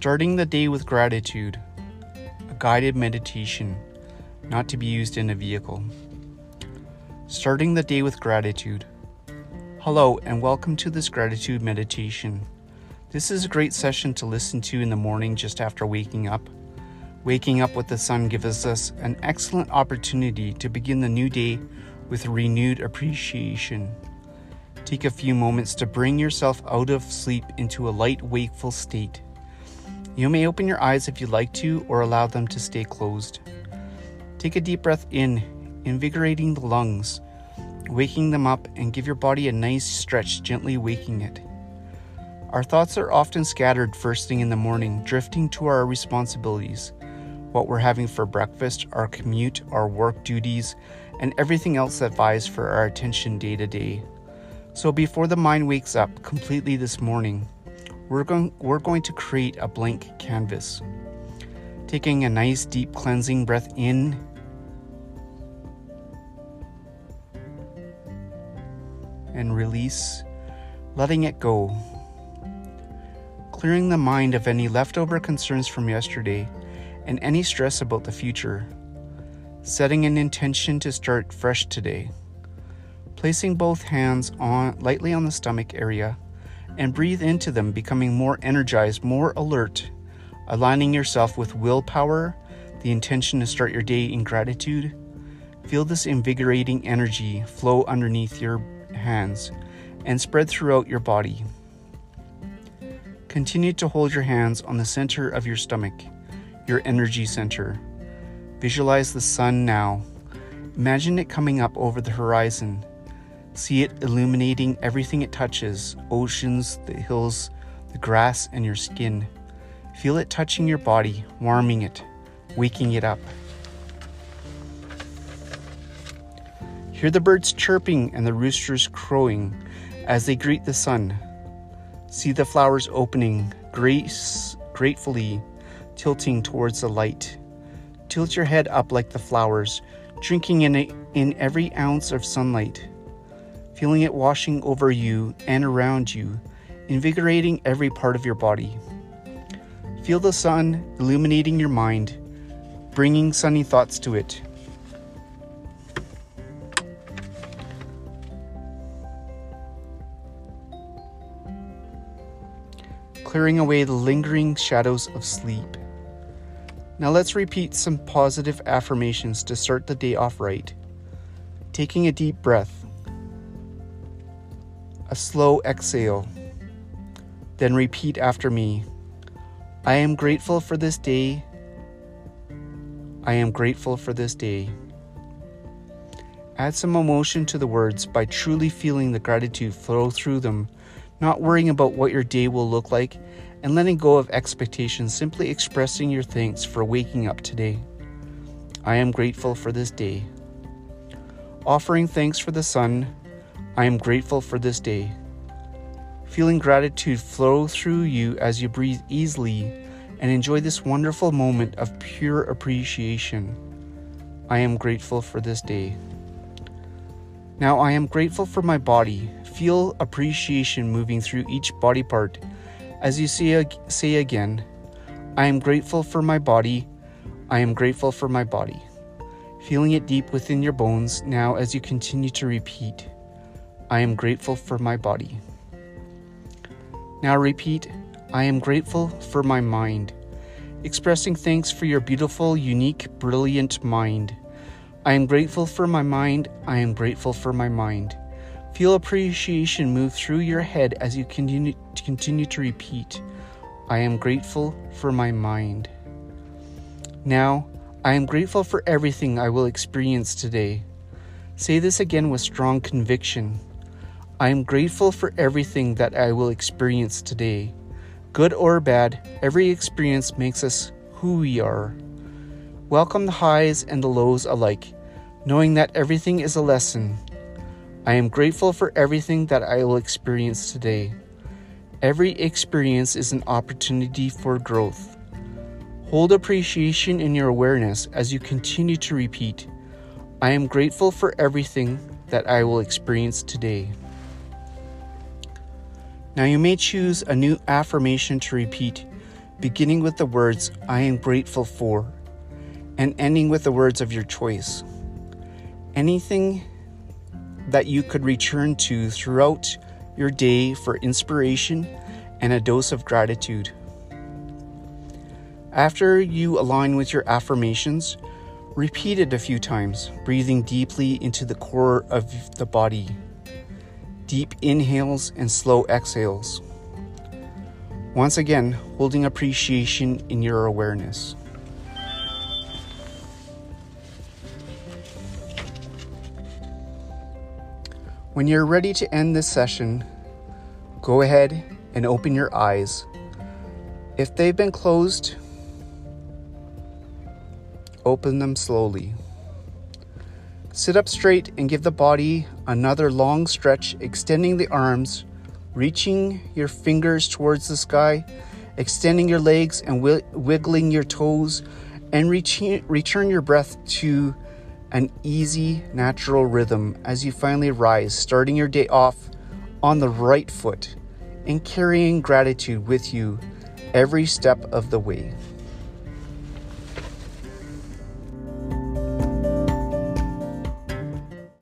Starting the day with gratitude, a guided meditation, not to be used in a vehicle. Starting the day with gratitude. Hello, and welcome to this gratitude meditation. This is a great session to listen to in the morning just after waking up. Waking up with the sun gives us an excellent opportunity to begin the new day with renewed appreciation. Take a few moments to bring yourself out of sleep into a light, wakeful state. You may open your eyes if you'd like to, or allow them to stay closed. Take a deep breath in, invigorating the lungs, waking them up, and give your body a nice stretch, gently waking it. Our thoughts are often scattered first thing in the morning, drifting to our responsibilities what we're having for breakfast, our commute, our work duties, and everything else that vies for our attention day to day. So before the mind wakes up completely this morning, we're going, we're going to create a blank canvas. Taking a nice deep cleansing breath in. And release, letting it go. Clearing the mind of any leftover concerns from yesterday and any stress about the future. Setting an intention to start fresh today. Placing both hands on lightly on the stomach area and breathe into them, becoming more energized, more alert, aligning yourself with willpower, the intention to start your day in gratitude. Feel this invigorating energy flow underneath your hands and spread throughout your body. Continue to hold your hands on the center of your stomach, your energy center. Visualize the sun now. Imagine it coming up over the horizon See it illuminating everything it touches oceans, the hills, the grass, and your skin. Feel it touching your body, warming it, waking it up. Hear the birds chirping and the roosters crowing as they greet the sun. See the flowers opening, grace, gratefully tilting towards the light. Tilt your head up like the flowers, drinking in, a, in every ounce of sunlight feeling it washing over you and around you, invigorating every part of your body. Feel the sun illuminating your mind, bringing sunny thoughts to it. Clearing away the lingering shadows of sleep. Now let's repeat some positive affirmations to start the day off right. Taking a deep breath a slow exhale. Then repeat after me I am grateful for this day. I am grateful for this day. Add some emotion to the words by truly feeling the gratitude flow through them, not worrying about what your day will look like, and letting go of expectations, simply expressing your thanks for waking up today. I am grateful for this day. Offering thanks for the sun, I am grateful for this day. Feeling gratitude flow through you as you breathe easily and enjoy this wonderful moment of pure appreciation. I am grateful for this day. Now I am grateful for my body. Feel appreciation moving through each body part as you say, say again, I am grateful for my body. I am grateful for my body. Feeling it deep within your bones now as you continue to repeat. I am grateful for my body. Now repeat, I am grateful for my mind. Expressing thanks for your beautiful, unique, brilliant mind. I am grateful for my mind. I am grateful for my mind. Feel appreciation move through your head as you continue, continue to repeat, I am grateful for my mind. Now, I am grateful for everything I will experience today. Say this again with strong conviction. I am grateful for everything that I will experience today. Good or bad, every experience makes us who we are. Welcome the highs and the lows alike, knowing that everything is a lesson. I am grateful for everything that I will experience today. Every experience is an opportunity for growth. Hold appreciation in your awareness as you continue to repeat, I am grateful for everything that I will experience today. Now you may choose a new affirmation to repeat beginning with the words, I am grateful for, and ending with the words of your choice. Anything that you could return to throughout your day for inspiration and a dose of gratitude. After you align with your affirmations, repeat it a few times, breathing deeply into the core of the body. Deep inhales and slow exhales. Once again, holding appreciation in your awareness. When you're ready to end this session, go ahead and open your eyes. If they've been closed, open them slowly. Sit up straight and give the body another long stretch, extending the arms, reaching your fingers towards the sky, extending your legs and wiggling your toes, and return your breath to an easy, natural rhythm as you finally rise, starting your day off on the right foot and carrying gratitude with you every step of the way.